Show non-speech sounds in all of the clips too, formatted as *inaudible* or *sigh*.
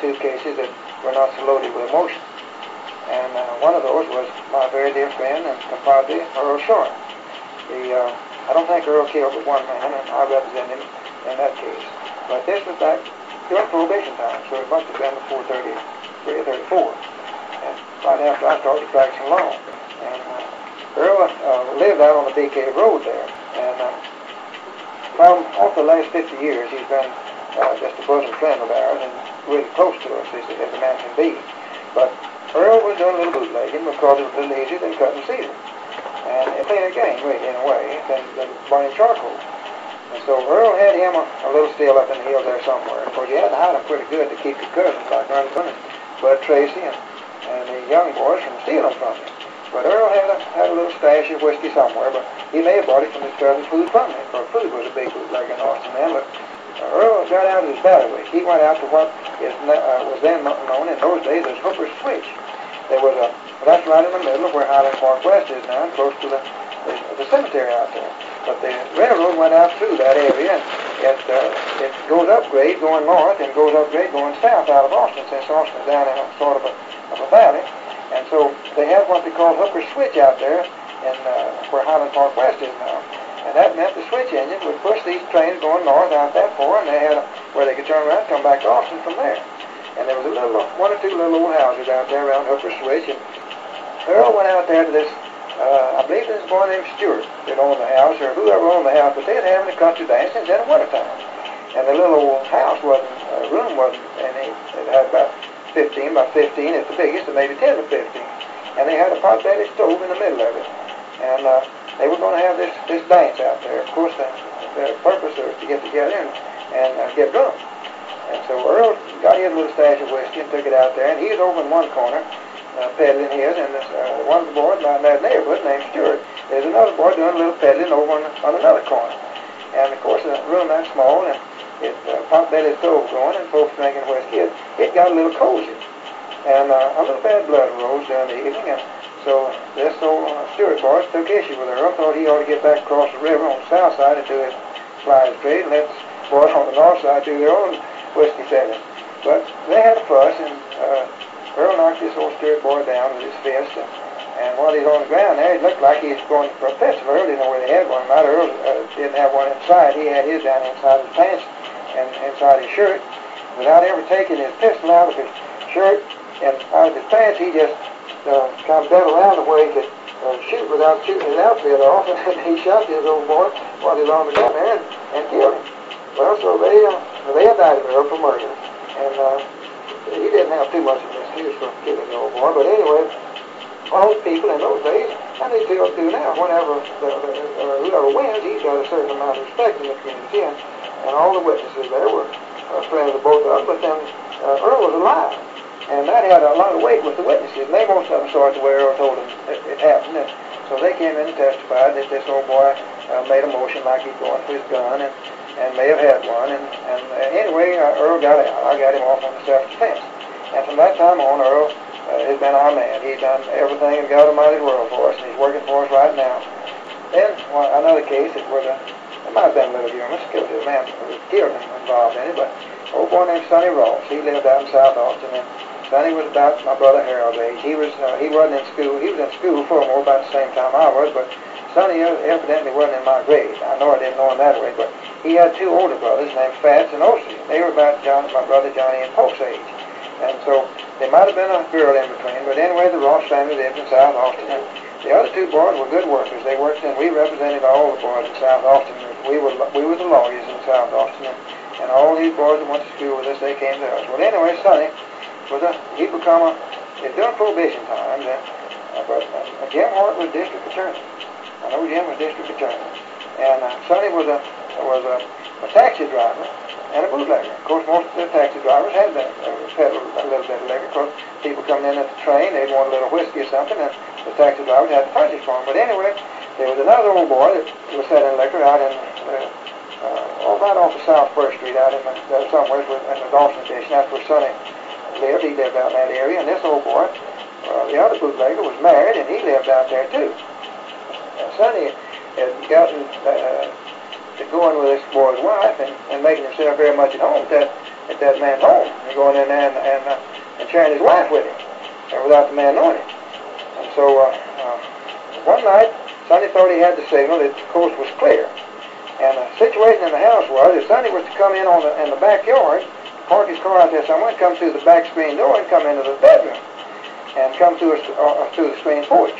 two cases that were not so loaded with emotion. And uh, one of those was my very dear friend and compadre, Earl Short. The, uh, I don't think Earl killed but one man, and I represent him in that case. But this was back during Prohibition time, so it must have been before 33 or 34. And right after I started practicing law. And uh, Earl uh, lived out on the Cave Road there. And uh, from off the last 50 years, he's been uh, just a bosom friend of ours and really close to us as, as a man can be. But Earl was doing a little bootlegging because it was a little easier than cutting cedar. And it played a game, really, in a way, than, than burning charcoal. And so Earl had him a, a little still up in the hills there somewhere. Of course, you had to hide him pretty good to keep your cousins like Runton and Bud Tracy and, and the young boys from stealing from him. But Earl had a, had a little stash of whiskey somewhere, but he may have bought it from his cousin's food from him, for food was a big bootleg in Austin then. But Earl got out of his bailiwick. He went out to what is, uh, was then known in those days as Hooper's Switch. There was a, that's right in the middle of where Highland Park West is now, close to the, the, the cemetery out there. But the railroad went out through that area, and it, uh, it goes up grade going north and goes up grade going south out of Austin, since Austin's down in a sort of a, of a valley. And so they had what they called hooker switch out there in uh, where Highland Park West is now. And that meant the switch engine would push these trains going north out that far, and they had a, where they could turn around and come back to Austin from there. And there was a little, one or two little old houses out there around Hooker Switch, and Earl went out there to this uh, I believe this boy named Stewart that owned the house, or whoever owned the house, but they had having a country dance in the wintertime. And the little old house wasn't, uh, room wasn't any, it had about 15 by 15 at the biggest, and maybe 10 to 15. And they had a pot-bellied stove in the middle of it. And uh, they were going to have this, this dance out there. Of course, the, the purpose was to get together and, and uh, get drunk. And so Earl got his little stash of whiskey and took it out there, and he was over in one corner, uh, peddling his, and this, uh, one of the boys in that neighborhood named Stewart. There's another boy doing a little peddling over on, on another corner. And of course, the room that small, and it uh, pot belly stove going, and folks drinking whiskey. It, it got a little cozy, and uh, a little bad blood rose during the evening, and so this old uh, Stewart boy took issue with Earl. Thought he ought to get back across the river on the south side do his flying trade, and let the on the north side do their own whiskey selling. But they had a fuss, and uh, Earl knocked this old Stewart boy down with his fist, and, and while he's on the ground there, it looked like he was going for a pistol. Earl didn't know where they had one. Not Earl uh, didn't have one inside. He had his down inside his pants and inside his shirt. Without ever taking his pistol out of his shirt and out of his pants, he just uh, kind of bent around the way he could uh, shoot without shooting his outfit off, *laughs* and he shot this old boy while he was on the ground there and, and killed him. Well, so they uh, they indicted Earl for murder, and uh, he didn't have too much of an excuse for killing the old boy. But anyway, most people in those days, and they still do now, whenever the, the, uh, whoever wins, he's got a certain amount of respect in the community, and, and all the witnesses there were uh, friends of both of them. But then uh, Earl was alive. And that had a lot of weight with the witnesses. They of them saw it the way Earl told them it, it happened. And so they came in and testified that this old boy uh, made a motion like he's going for his gun and, and may have had one. And, and uh, anyway, uh, Earl got out. I got him off on the self-defense. And from that time on, Earl uh, has been our man. He's done everything in God Almighty's world for us, and he's working for us right now. Then well, another case, it was a, it might have been a little humorous, killed a man killed involved in it, but old boy named Sonny Ross. He lived out in South Austin, and Sonny was about my brother Harold's age. He was uh, he wasn't in school. He was in school for more about the same time I was, but Sonny evidently wasn't in my grade. I know I didn't know him that way, but he had two older brothers named Fats and Ossie. They were about John, my brother Johnny and Polk's age, and so there might have been a girl in between. But anyway, the Ross family lived in South Austin. And the other two boys were good workers. They worked and we represented all the boys in South Austin. We were we were the lawyers in South Austin, and, and all these boys that went to school with us, they came to us. Well, anyway, Sonny was a, he become a, it during prohibition times, and, uh, uh, Jim Hart was district attorney. I know Jim was district attorney. And uh, Sonny was a, was a, a taxi driver and a bootlegger. Of course, most of the taxi drivers had been uh, peddled a little bit of liquor because people coming in at the train, they'd want a little whiskey or something, and the taxi drivers had to purchase for them. But anyway, there was another old boy that was selling liquor out in, uh, uh, oh, right off of South First Street, out in the, uh, somewhere in the Dawson Station. That's where Sonny lived. He lived out in that area. And this old boy, uh, the other bootlegger, was married, and he lived out there too. And Sonny had gotten uh, to going with this boy's wife and, and making himself very much at home. That at that man's home and going in there and, and, uh, and sharing his wife with him, and without the man knowing it. And so uh, uh, one night, Sonny thought he had the signal that the coast was clear. And the situation in the house was, if Sonny was to come in on the, in the backyard, park his car out there somewhere, come through the back screen door and come into the bedroom, and come through, a, uh, through the screen porch.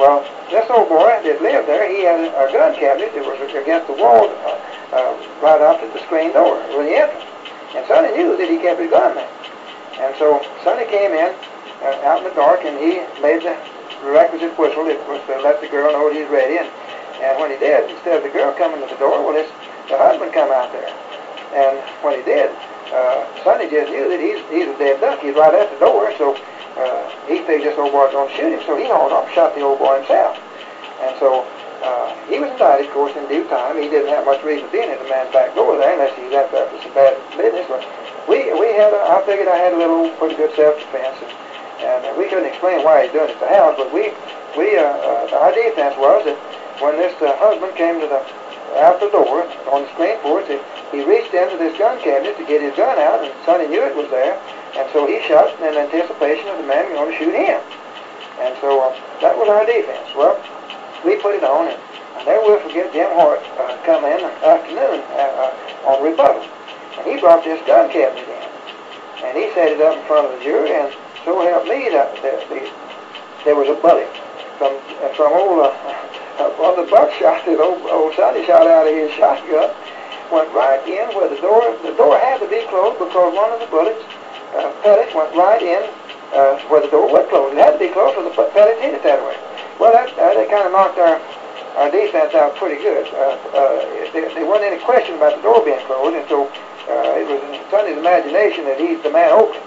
Well, this old boy that lived there, he had a gun cabinet that was against the wall uh, uh, right opposite the screen door where the entrance. And Sonny knew that he kept his gun there. And so Sonny came in uh, out in the dark and he made the requisite whistle that was to let the girl know he's ready. And, and when he did, instead of the girl coming to the door, well, his, the husband come out there. And when he did, uh, Sonny just knew that he's, he's a dead duck. He's right at the door. So uh, he figured this old boy was going to shoot him, so he hauled up and shot the old boy himself. And so uh, he was indicted, of course, in due time. He didn't have much reason being in the man's back door there unless he was after for some bad business. But we, we had, a, I figured I had a little pretty good self-defense, and, and uh, we couldn't explain why he's doing it the house, but we, we, uh, uh, our defense was that when this uh, husband came to the out the door on the screen porch, he reached into this gun cabinet to get his gun out, and Sonny knew it was there, and so he shot in anticipation of the man going to shoot him. And so uh, that was our defense. Well, we put it on, and I never will forget Jim Hart uh, come in afternoon uh, uh, on rebuttal. And he brought this gun cabinet in. And he set it up in front of the jury, and so help me, that the, the, there was a bullet from, uh, from old, uh, *laughs* one the buckshot that old, old Sonny shot out of his shotgun, went right in where the door, the door had to be closed because one of the bullets uh, pellets went right in uh, where the door was closed. It had to be closed so the pellets hit it that way. Well, that, uh, they kind of knocked our, our defense out pretty good. Uh, uh, there, there wasn't any question about the door being closed, and so uh, it was in Sonny's imagination that he's the man open.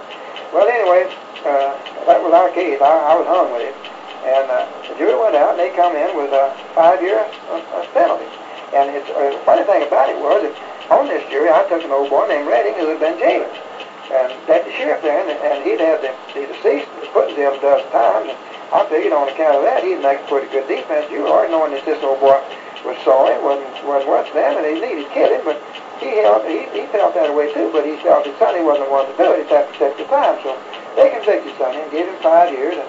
Well, anyway, uh, that was our case. I, I was hung with it. And uh, the jury went out, and they come in with a five-year uh, penalty. And it's, uh, the funny thing about it was that on this jury, I took an old boy named Redding who had been jailer and had the sheriff there, and, and he'd had the, the deceased put in jail a dozen times, and I figured on account of that he'd make a pretty good defense. You were knowing that this old boy was sorry, wasn't, wasn't worth them, and he needed killing, but he held, he, he felt that way too, but he felt that Sonny wasn't one to do it, to take the time, so they convicted Sonny and gave him five years, and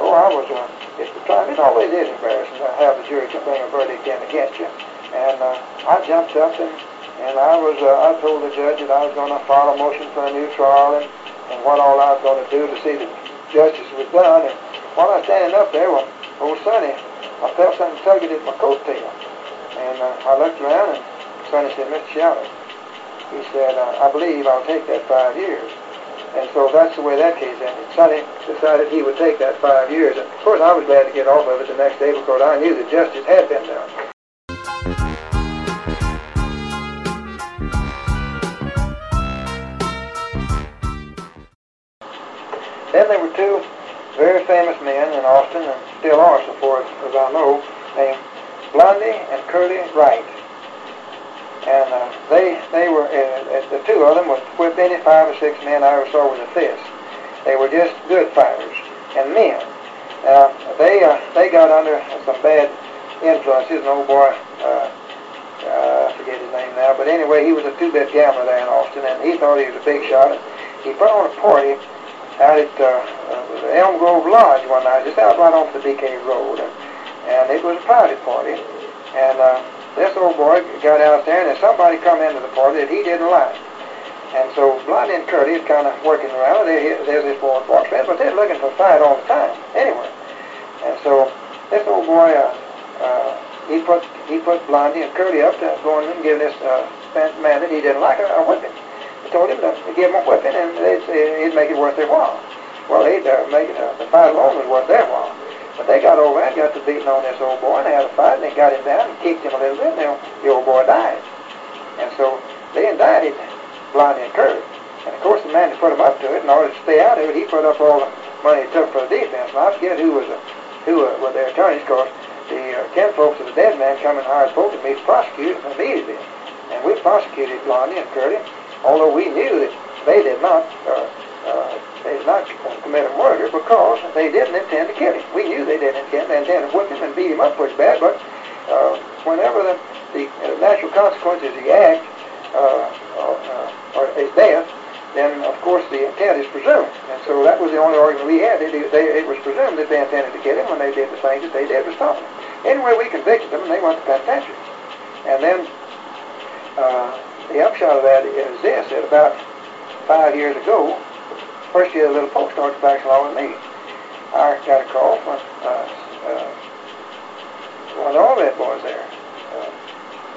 oh, I was, uh, it's the time, it always is embarrassing to have the jury come bring a verdict in against you, and uh, I jumped up and and I was, uh, I told the judge that I was going to file a motion for a new trial and, and what all I was going to do to see that justice was done. And while I was standing up there, well, old Sonny, I felt something tugging at my coat tail. And uh, I looked around and Sonny said, Mr. Shelton, he said, uh, I believe I'll take that five years. And so that's the way that case ended. Sonny decided he would take that five years. And of course, I was glad to get off of it the next day because I knew that justice had been done. Then there were two very famous men in Austin, and still are, so far as, as I know, named Blondie and Curly Wright. They they were uh, the two of them would whip any five or six men I ever saw with a fist. They were just good fighters and men. Uh, they uh, they got under some bad influences. An old boy, uh, uh, I forget his name now, but anyway, he was a two-bit gambler there in Austin, and he thought he was a big shot. He put on a party out at uh, uh, Elm Grove Lodge one night, just out right off the Bee Cave Road. And, and it was a private party. And uh, this old boy got out there, and somebody come into the party that he didn't like. And so Blondie and Curly is kind of working around. They, there's this boy walks in, but they're looking for a fight all the time, anyway. And so this old boy, uh, uh, he put he put Blondie and Curly up to going and giving this uh, man that he didn't like a, a whipping told him to give him a whipping and they'd, he'd make it worth their while. Well, he'd uh, make it, uh, the fight alone was worth their while. But they got over and got to beating on this old boy and they had a fight and they got him down and kicked him a little bit and the, the old boy died. And so they indicted Blondie and Curly. And of course the man that put him up to it, in order to stay out of it, he put up all the money he took for the defense. And I forget who was a, who uh, were their attorneys, because the uh, kin folks of the dead man come and hired both of me to prosecute immediately. And we prosecuted Blondie and Curly although we knew that they did not uh, uh, did not commit a murder because they didn't intend to kill him. We knew they didn't intend, they intended to whip him and beat him up pretty bad, but uh, whenever the, the uh, natural consequences of the act uh, uh, or his death, then of course the intent is presumed. And so that was the only argument we had. It, they, it was presumed that they intended to kill him when they did the things that they did was stopping him. Anyway, we convicted them and they went to penitentiary. And then uh, the upshot of that is this, that about five years ago, first year the little folks started practicing law with me. I got a call from uh, uh, one of the Allred boys there uh,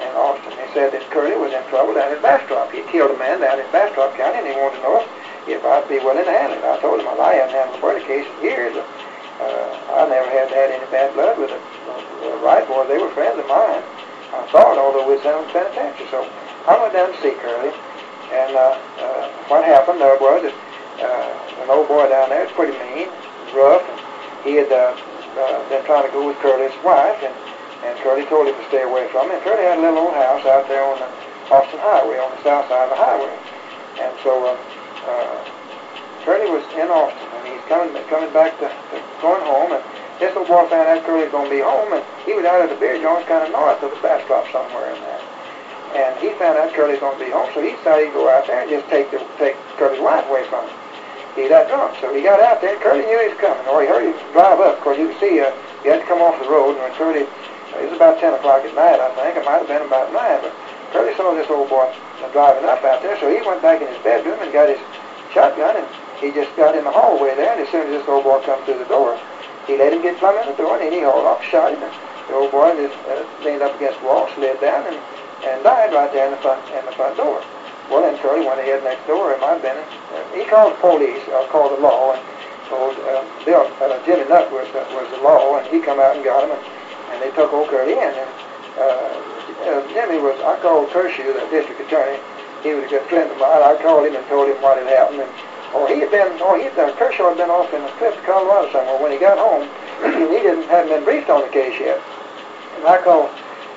in Austin. He said that Curly was in trouble down in Bastrop. He killed a man down in Bastrop County and he wanted to know if I'd be willing to handle it. I told him well, I hadn't handled a murder case in years. Uh, I never had had any bad blood with the, the Wright boys. They were friends of mine. I thought, although we sent them to penitentiary. So I went down to see Curly. And uh, uh, what happened uh, was that uh, an old boy down there was pretty mean, rough, and he had uh, uh, been trying to go with Curly's wife, and, and Curly told him to stay away from him. And Curly had a little old house out there on the Austin Highway, on the south side of the highway. And so uh, uh, Curly was in Austin, and he's coming coming back to, to going home, and this little boy found out Curly was going to be home, and he was out at the beer joint kind of north of the Bastrop somewhere in there. And he found out Curly's going to be home, so he decided he'd go out there and just take the, take Curly's wife away from him. He's that drunk. So he got out there, Curly knew he was coming, or he heard him drive up. Of course, you could see uh, he had to come off the road, and when Curly, uh, it was about 10 o'clock at night, I think. It might have been about 9, but Curly saw this old boy uh, driving up out there, so he went back in his bedroom and got his shotgun, and he just got in the hallway there, and as soon as this old boy come through the door, he let him get plumb in the door, and he hauled off, shot him, and the old boy just uh, leaned up against the wall, slid down, and and died right there in the front in the front door. Well, then Curly went ahead next door. Might have been. Uh, he called the police, uh, called the law, and told uh, Bill uh, Jimmy Nutt was uh, was the law, and he come out and got him, and, and they took old Curly in. And uh, uh, Jimmy was. I called Kershaw, the district attorney. He was a good friend of mine. I called him and told him what had happened, and oh, he had been. Oh, he uh, Kershaw had been off in a trip to Colorado somewhere. When he got home, *clears throat* he didn't hadn't been briefed on the case yet. And I called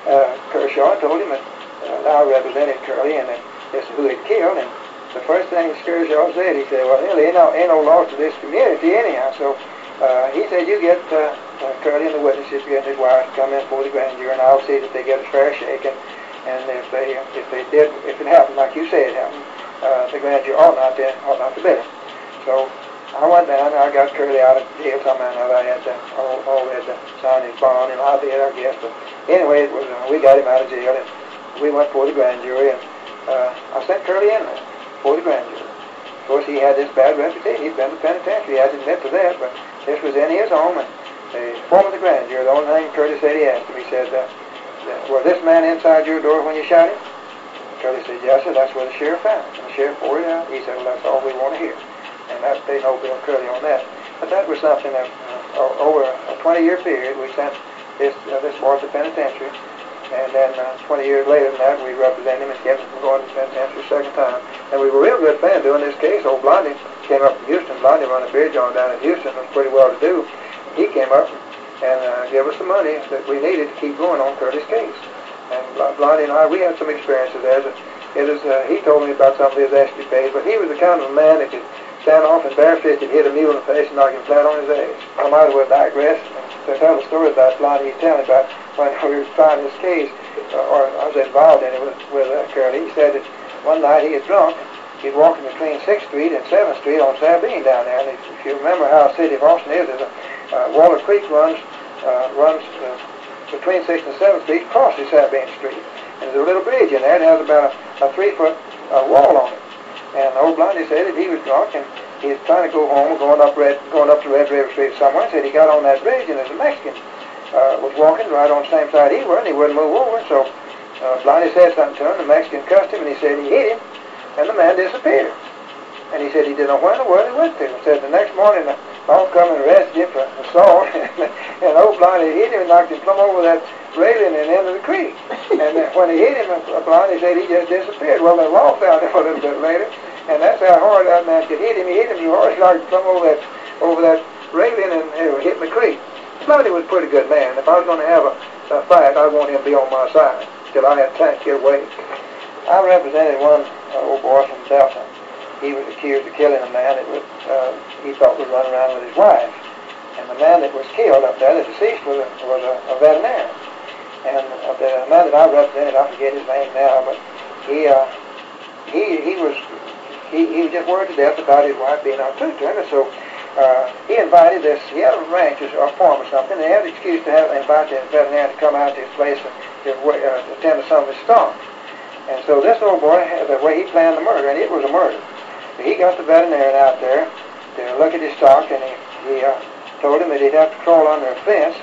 uh, Kershaw and told him that uh, I represented Curly and this is who he killed. And the first thing Kershaw said, he said, well, there ain't no, ain't no loss to this community anyhow. So uh, he said, you get uh, uh, Curly and the witnesses, you get his wife, come in for the grand jury, and I'll see that they get a fair shake. And, and if they if they did, if it happened like you say it happened, uh, the grand jury ought not to ought not to bill him. So I went down and I got Curly out of jail somehow or another. I had to all, all had to sign his bond, and I did, I guess. But anyway, it was uh, we got him out of jail. And, we went for the grand jury, and uh, I sent Curly in there for the grand jury. Of course, he had this bad reputation. He'd been to penitentiary. He had to admit to that, but this was in his home, and the form the grand jury, the only thing Curly said he asked him, he said, uh, was this man inside your door when you shot him? Curly said, yes, sir, that's where the sheriff found. And the sheriff poured it out. He said, well, that's all we want to hear. And that, they know Bill Curly on that. But that was something that, uh, over a 20-year period, we sent this, uh, this boy to penitentiary. And then uh, 20 years later than that, we represented him and kept him from going to penitentiary a second time. And we were real good fans doing this case. Old Blondie came up from Houston. Blondie run a beer joint down in Houston. Was pretty well to do. He came up and uh, gave us the money that we needed to keep going on Curtis' case. And Blondie and I, we had some experiences there. It was, uh, he told me about some of his escapades, but he was the kind of a man that could stand off and barefisted hit a mule in the face and knock him flat on his ass. I might as well digress to tell the story about Blondie. He's telling about when *laughs* we were trying this case, uh, or I was involved in it with, with uh, Curly, he said that one night he was drunk. He's walking between 6th Street and 7th Street on Sabine down there. And if, you remember how the city of Austin is, there's a, uh, Waller Creek runs uh, runs uh, between 6th and 7th Street, crosses Sabine Street. And there's a little bridge in there. It has about a, a three-foot uh, wall on it. And old Blondie said that he was drunk and he was trying to go home, going up Red, going up to Red River Street somewhere. Said he got on that bridge and there's a Mexican uh, was walking right on the same side he was, and he wouldn't move over. So uh, Blondie said something to him. The Mexican cussed him, and he said he hit him, and the man disappeared. And he said he didn't know where in the world he went to. He said the next morning the law come and arrested him and old Blondie hit him and knocked him plumb over that railing and into the creek. and when he hit him, Blondie said he just disappeared. Well, the law found him a little bit later, and that's how hard that man could hit him. He hit him, he hard knocked him plumb over that over that railing and it hit the creek. Blondie was a pretty good man. If I was going to have a, a fight, I'd want him to be on my side till I to get away. I represented one uh, old boy from Delta. He was accused of killing a man that was, uh, he thought was running around with his wife. And the man that was killed up there, the deceased, was a, was a, a veterinarian. And uh, the man that I represented, I forget his name now, but he uh, he he was he, he was just worried to death about his wife being truth to him, and so uh, he invited this, he had a ranch or a farm or something, and he had an excuse to have invite the veterinarian to come out to his place and to uh, attend to some of his stock. And so this old boy, the way he planned the murder, and it was a murder. So he got the veterinarian out there to look at his stock, and he, he uh, told him that he'd have to crawl under a fence.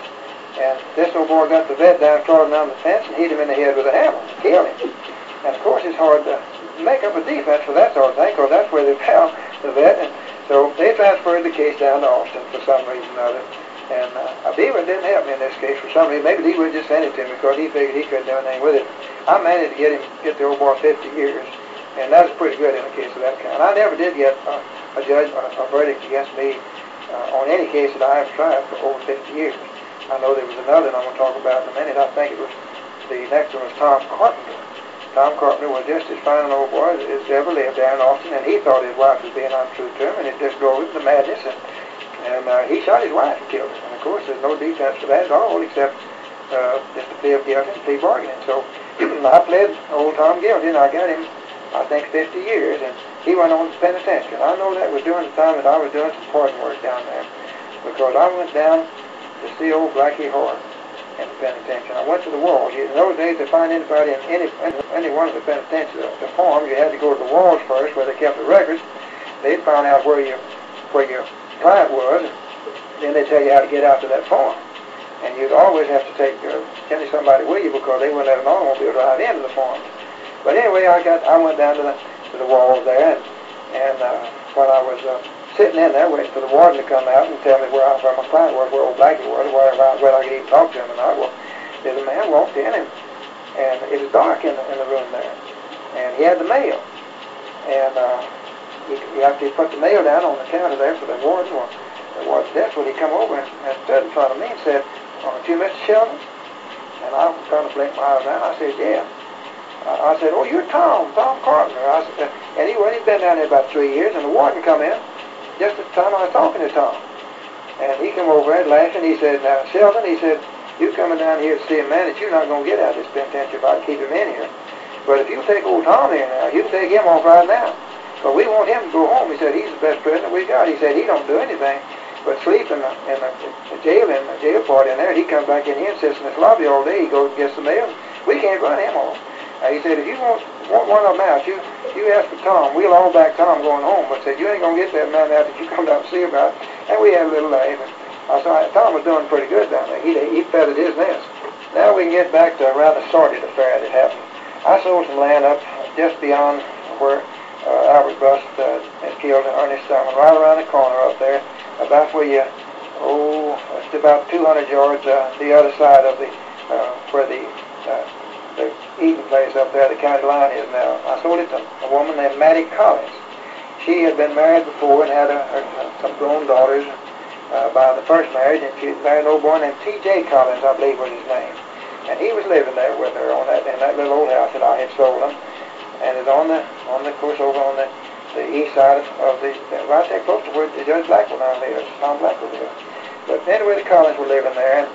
And this old boy got the vet down, crawled down the fence, and hit him in the head with a hammer, killed him. And of course, it's hard to make up a defense for that sort of thing, because that's where they *laughs* found the vet. And so they transferred the case down to Austin for some reason or other. And uh, Beaver didn't help me in this case for some reason. Maybe he would just send it to me because he figured he couldn't do anything with it. I managed to get him, get the old boy 50 years, and that was pretty good in a case of that kind. I never did get uh, a judge, a, a verdict against me uh, on any case that I have tried for over 50 years. I know there was another, and I'm going to talk about in a minute. I think it was the next one was Tom Carpenter. Tom Carpenter was just as fine an old boy as, ever lived there in Austin, and he thought his wife was being untrue to him, and it just drove him to madness, and, and uh, he shot his wife and killed her. And of course, there's no defense for that at all, except uh, just to plea of guilty and plea bargaining. So *clears throat* I pled old Tom guilty, and I got him, I think, 50 years, and he went on to penitentiary. I know that was during the time that I was doing some pardon work down there, because I went down to see old Blackie Hart in the penitentiary. I went to the walls. In those days, to find anybody in any any one of the penitentiaries, the farm, you had to go to the walls first, where they kept the records. They'd find out where your where your client was, and then they tell you how to get out to that farm and you'd always have to take uh, somebody with you because they wouldn't let an automobile drive into the farm. But anyway, I got I went down to the to the walls there, and, and uh, when I was uh, sitting in there waiting for the warden to come out and tell me where, I, where my client was, where old Blackie was, whether I, whether I could even talk to him or not, well, there's a man walked in and and it was dark in the in the room there, and he had the mail, and uh, he, he after he put the mail down on the counter there for the warden, well, the warden desk, well, he come over and, and stood in front of me and said aren't you Mr. Shelton? And I was kind of blinked my eyes around. I said, yeah. I, said, oh, you're Tom, Tom Carpenter. I said, and well, he'd been down there about three years, and the warden come in just at the time I was talking to Tom. And he come over and laughing. He said, now, Shelton, he said, you coming down here to see a man that you're not going to get out of this penitentiary if I keep him in here. But if you take old Tom here now, you take him off right now. But we want him to go home. He said, he's the best prisoner we got. He said, he don't do anything but sleep in the, in the, the jail in the jail part in there. He comes back in here and sits in this lobby all day. He goes and gets the mail. We can't run him off. Uh, he said, if you want, want one of them out, you you ask for Tom. We'll all back Tom going home. But said, you ain't gonna get that man out that you come down and see about. And we had a little laugh. And I said, Tom was doing pretty good down there. He he feathered his nest. Now we can get back to a rather sordid affair that happened. I sold some land up just beyond where uh, Albert Bust uh, had killed Ernest Thurman, right around the corner up there about where you, oh, it's about 200 yards uh, the other side of the, uh, where the, uh, the eating place up there, the county line is now. I sold it to a woman named Maddie Collins. She had been married before and had a, a, some grown daughters uh, by the first marriage, and she married an old boy named T.J. Collins, I believe was his name. And he was living there with her on that in that little old house that I had sold him, and it's on the on the course over on the the east side of the, right there close to where the Judge Blackwell now lives, Tom Blackwell lives. But anyway, the Collins were living there, and,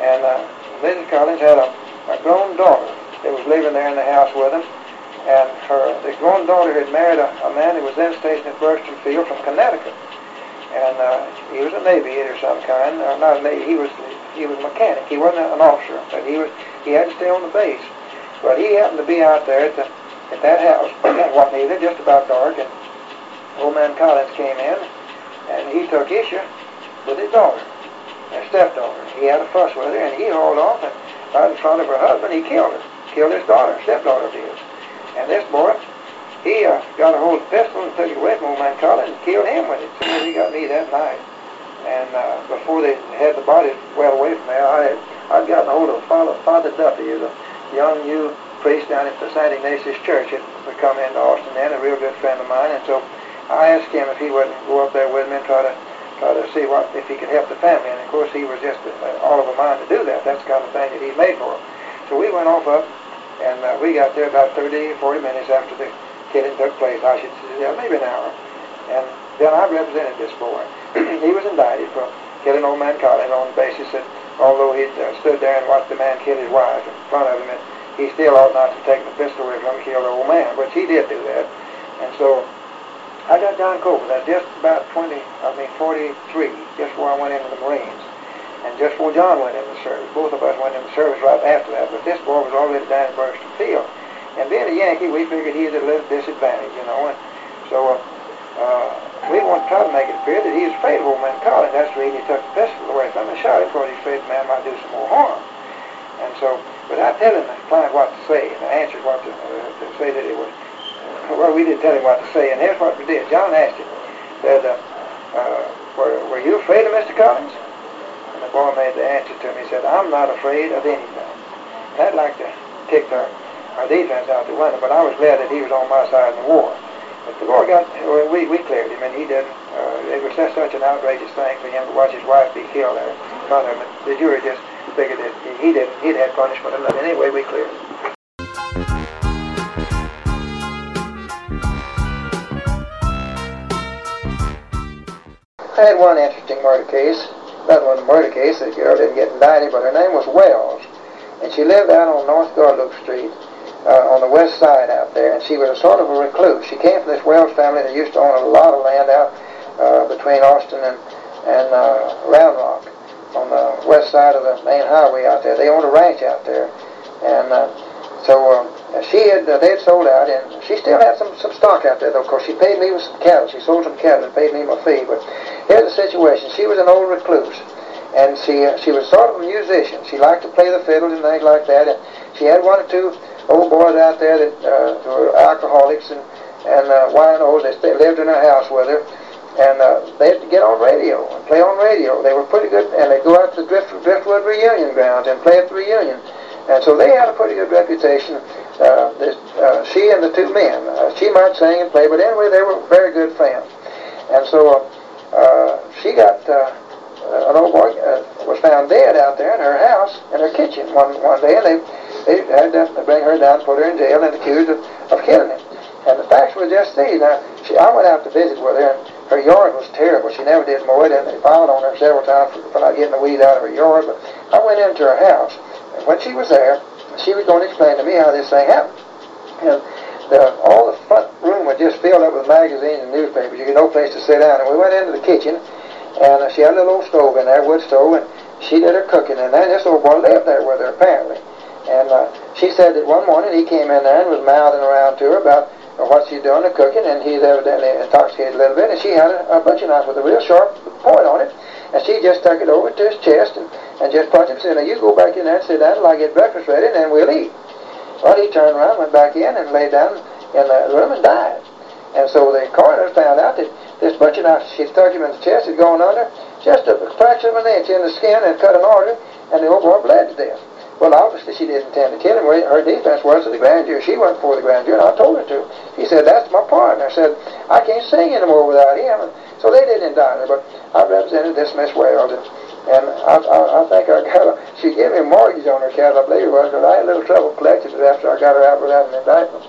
and uh, Mrs. Collins had a, a grown daughter that was living there in the house with them, and her the grown daughter had married a, a man who was then stationed at Bergstrom Field from Connecticut, and uh, he was a Navy or some kind, or not a Navy, he was he was a mechanic. He wasn't an officer, but he was he had to stay on the base. But he happened to be out there at the at that house *clears throat* one evening, just about dark, and old man Collins came in, and he took issue with his daughter, his stepdaughter. He had a fuss with her, and he hauled off, and right in front of her husband, he killed her, killed his daughter, stepdaughter of his. And this boy, he uh, got a hold of the pistol and took it away from old man Collins and killed him with it. So he got me that night. And uh, before they had the body well away from there, I had I'd gotten a hold of Father, Father Duffy, a young new priest down at the St. Ignatius Church had come into Austin then, a real good friend of mine, and so I asked him if he wouldn't go up there with me and try to try to see what if he could help the family. And of course, he was just uh, all of a mind to do that. That's the kind of thing that he's made for. So we went off up, and uh, we got there about 30, 40 minutes after the killing took place. I should say, yeah, maybe an hour. And then I represented this boy. *clears throat* he was indicted for killing old man Collins on the basis that although he'd uh, stood there and watched the man kill his wife in front of him, and he still ought not to take the pistol away from him and kill the old man, which he did do that. And so I got John Copeland at just about 20, I mean 43, just before I went into the Marines. And just before John went into the service. Both of us went into the service right after that, but this boy was already down in Bergstrom Field. And being a Yankee, we figured he was at a little disadvantage, you know. And so uh, uh, we wanted to try to make it appear that he was afraid of old man Collins. That's the reason he took the pistol away from him and shot him because he afraid the man might do some more harm. And so, without telling the client what to say, and the answer what to, uh, to say that it was, well, we didn't tell him what to say, and here's what we did. John asked him, said, uh, uh, were, were you afraid of Mr. Collins? And the boy made the answer to him. He said, I'm not afraid of anything. I'd like to kick our, our defense out the window, but I was glad that he was on my side in the war. But the boy got, well, we, we cleared him, and he didn't. Uh, it was just such an outrageous thing for him to watch his wife be killed there in front of him. The jury just figured that he didn't, he'd had punishment enough. Anyway, we cleared him. I had one interesting murder case. That was murder case. The girl didn't get indicted, but her name was Wells. And she lived out on North Guadalupe Street uh, on the west side out there. And she was a sort of a recluse. She came from this Wells family that used to own a lot of land out uh, between Austin and, and uh, Round Rock on the west side of the main highway out there. They owned a ranch out there. And uh, so uh, she had, uh, they had sold out, and she still had some, some stock out there, though, because she paid me with some cattle. She sold some cattle and paid me my fee. But here's the situation. She was an old recluse, and she uh, she was sort of a musician. She liked to play the fiddle and things like that, and she had one or two old boys out there that uh, were alcoholics and, and uh, winos. They lived in her house with her and uh, they had to get on radio and play on radio. They were pretty good, and they'd go out to Drift, Driftwood reunion grounds and play at the reunion. And so they had a pretty good reputation. Uh, this, uh, she and the two men. Uh, she might sing and play, but anyway, they were very good friends. And so uh, uh, she got uh, an old boy uh, was found dead out there in her house in her kitchen one one day, and they they had to bring her down, put her in jail, and accused of, of killing him. And the facts were just these. Now, she, I went out to visit with her, and her yard was terrible. She never did mow it, and they filed on her several times for, for not getting the weeds out of her yard. But I went into her house, and when she was there, she was going to explain to me how this thing happened. And the, all the front room was just filled up with magazines and newspapers. You had no place to sit down. And we went into the kitchen, and uh, she had a little old stove in there, wood stove, and she did her cooking. And then this old boy lived there with her, apparently. And uh, she said that one morning he came in there and was mouthing around to her about what she's doing, the cooking, and he's evidently intoxicated a little bit, and she had a, a butcher knife with a real sharp point on it, and she just stuck it over to his chest and, and just punched him, said, now you go back in there and sit down till I get breakfast ready, and then we'll eat. Well, he turned around, went back in, and lay down in the room and died. And so the coroner found out that this butcher knife she stuck him in the chest had gone under just a fraction of an inch in the skin and cut an artery, and the old boy bled to death. Well, obviously she didn't intend to kill him. Her defense was to the grand jury. She went before the grand jury, and I told her to. She said, that's my partner. I said, I can't sing anymore without him. And so they didn't indict her, but I represented this Miss Wells. And, and I, I, I think I got her, she gave me a mortgage on her cattle, I believe it was, because I had a little trouble collecting it after I got her out without an indictment.